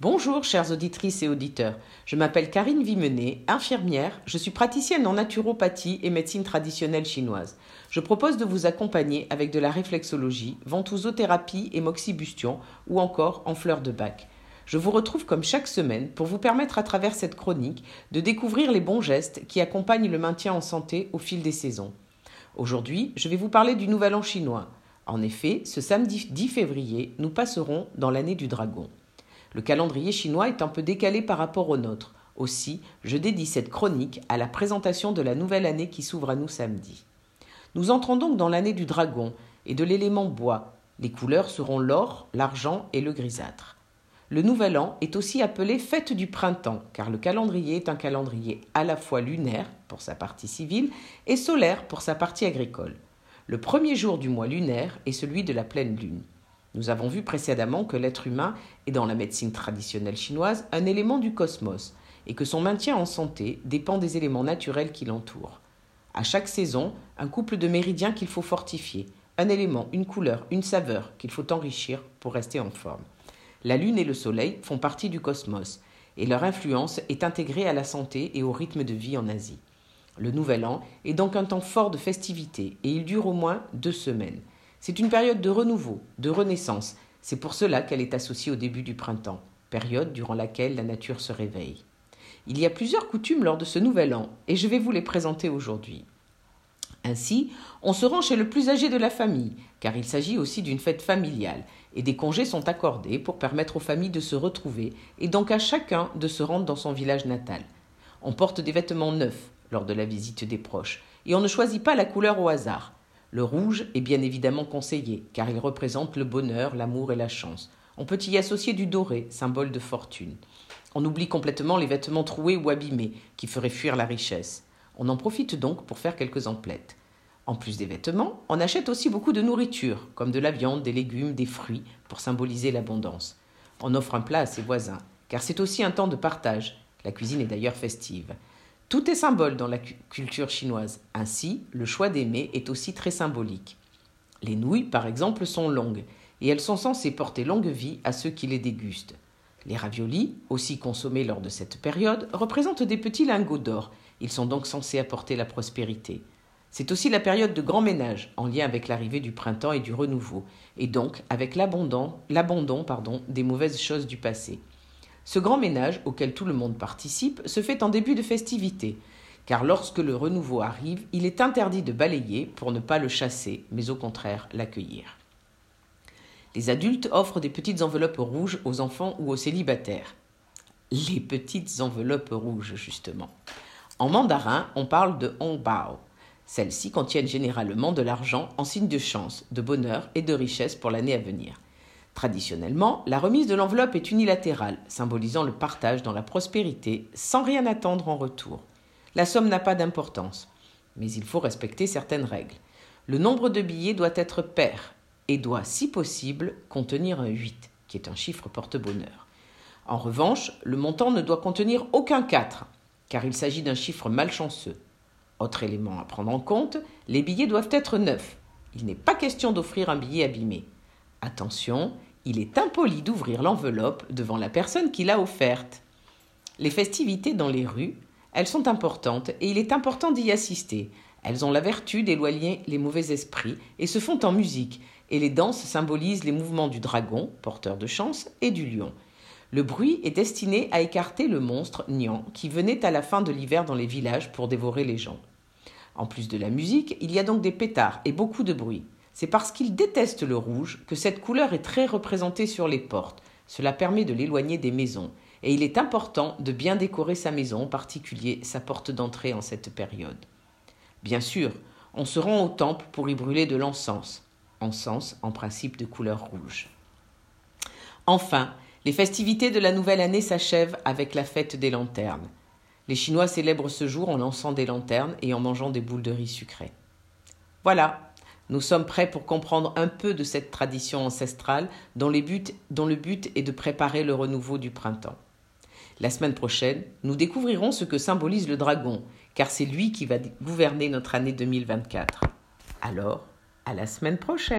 Bonjour, chères auditrices et auditeurs. Je m'appelle Karine Vimenet, infirmière. Je suis praticienne en naturopathie et médecine traditionnelle chinoise. Je propose de vous accompagner avec de la réflexologie, ventousothérapie et moxibustion ou encore en fleurs de bac. Je vous retrouve comme chaque semaine pour vous permettre à travers cette chronique de découvrir les bons gestes qui accompagnent le maintien en santé au fil des saisons. Aujourd'hui, je vais vous parler du Nouvel An chinois. En effet, ce samedi 10 février, nous passerons dans l'année du dragon. Le calendrier chinois est un peu décalé par rapport au nôtre. Aussi, je dédie cette chronique à la présentation de la nouvelle année qui s'ouvre à nous samedi. Nous entrons donc dans l'année du dragon et de l'élément bois. Les couleurs seront l'or, l'argent et le grisâtre. Le nouvel an est aussi appelé fête du printemps, car le calendrier est un calendrier à la fois lunaire, pour sa partie civile, et solaire, pour sa partie agricole. Le premier jour du mois lunaire est celui de la pleine lune. Nous avons vu précédemment que l'être humain est dans la médecine traditionnelle chinoise un élément du cosmos et que son maintien en santé dépend des éléments naturels qui l'entourent. À chaque saison, un couple de méridiens qu'il faut fortifier, un élément, une couleur, une saveur qu'il faut enrichir pour rester en forme. La Lune et le Soleil font partie du cosmos et leur influence est intégrée à la santé et au rythme de vie en Asie. Le Nouvel An est donc un temps fort de festivité et il dure au moins deux semaines. C'est une période de renouveau, de renaissance. C'est pour cela qu'elle est associée au début du printemps, période durant laquelle la nature se réveille. Il y a plusieurs coutumes lors de ce nouvel an, et je vais vous les présenter aujourd'hui. Ainsi, on se rend chez le plus âgé de la famille, car il s'agit aussi d'une fête familiale, et des congés sont accordés pour permettre aux familles de se retrouver, et donc à chacun de se rendre dans son village natal. On porte des vêtements neufs lors de la visite des proches, et on ne choisit pas la couleur au hasard. Le rouge est bien évidemment conseillé, car il représente le bonheur, l'amour et la chance. On peut y associer du doré, symbole de fortune. On oublie complètement les vêtements troués ou abîmés, qui feraient fuir la richesse. On en profite donc pour faire quelques emplettes. En plus des vêtements, on achète aussi beaucoup de nourriture, comme de la viande, des légumes, des fruits, pour symboliser l'abondance. On offre un plat à ses voisins, car c'est aussi un temps de partage. La cuisine est d'ailleurs festive. Tout est symbole dans la culture chinoise. Ainsi, le choix mets est aussi très symbolique. Les nouilles, par exemple, sont longues, et elles sont censées porter longue vie à ceux qui les dégustent. Les raviolis, aussi consommés lors de cette période, représentent des petits lingots d'or. Ils sont donc censés apporter la prospérité. C'est aussi la période de grand ménage, en lien avec l'arrivée du printemps et du renouveau, et donc avec l'abandon des mauvaises choses du passé. Ce grand ménage, auquel tout le monde participe, se fait en début de festivité, car lorsque le renouveau arrive, il est interdit de balayer pour ne pas le chasser, mais au contraire l'accueillir. Les adultes offrent des petites enveloppes rouges aux enfants ou aux célibataires. Les petites enveloppes rouges, justement. En mandarin, on parle de hongbao. Celles-ci contiennent généralement de l'argent en signe de chance, de bonheur et de richesse pour l'année à venir. Traditionnellement, la remise de l'enveloppe est unilatérale, symbolisant le partage dans la prospérité sans rien attendre en retour. La somme n'a pas d'importance, mais il faut respecter certaines règles. Le nombre de billets doit être pair et doit, si possible, contenir un 8, qui est un chiffre porte-bonheur. En revanche, le montant ne doit contenir aucun 4, car il s'agit d'un chiffre malchanceux. Autre élément à prendre en compte, les billets doivent être neufs. Il n'est pas question d'offrir un billet abîmé. Attention, il est impoli d'ouvrir l'enveloppe devant la personne qui l'a offerte. Les festivités dans les rues, elles sont importantes et il est important d'y assister. Elles ont la vertu d'éloigner les mauvais esprits et se font en musique, et les danses symbolisent les mouvements du dragon, porteur de chance, et du lion. Le bruit est destiné à écarter le monstre Nian qui venait à la fin de l'hiver dans les villages pour dévorer les gens. En plus de la musique, il y a donc des pétards et beaucoup de bruit. C'est parce qu'il déteste le rouge que cette couleur est très représentée sur les portes. Cela permet de l'éloigner des maisons. Et il est important de bien décorer sa maison, en particulier sa porte d'entrée en cette période. Bien sûr, on se rend au temple pour y brûler de l'encens, encens en principe de couleur rouge. Enfin, les festivités de la nouvelle année s'achèvent avec la fête des lanternes. Les Chinois célèbrent ce jour en lançant des lanternes et en mangeant des boules de riz sucrées. Voilà, nous sommes prêts pour comprendre un peu de cette tradition ancestrale dont, le but est de préparer le renouveau du printemps. La semaine prochaine, nous découvrirons ce que symbolise le dragon, car c'est lui qui va gouverner notre année 2024. Alors, à la semaine prochaine.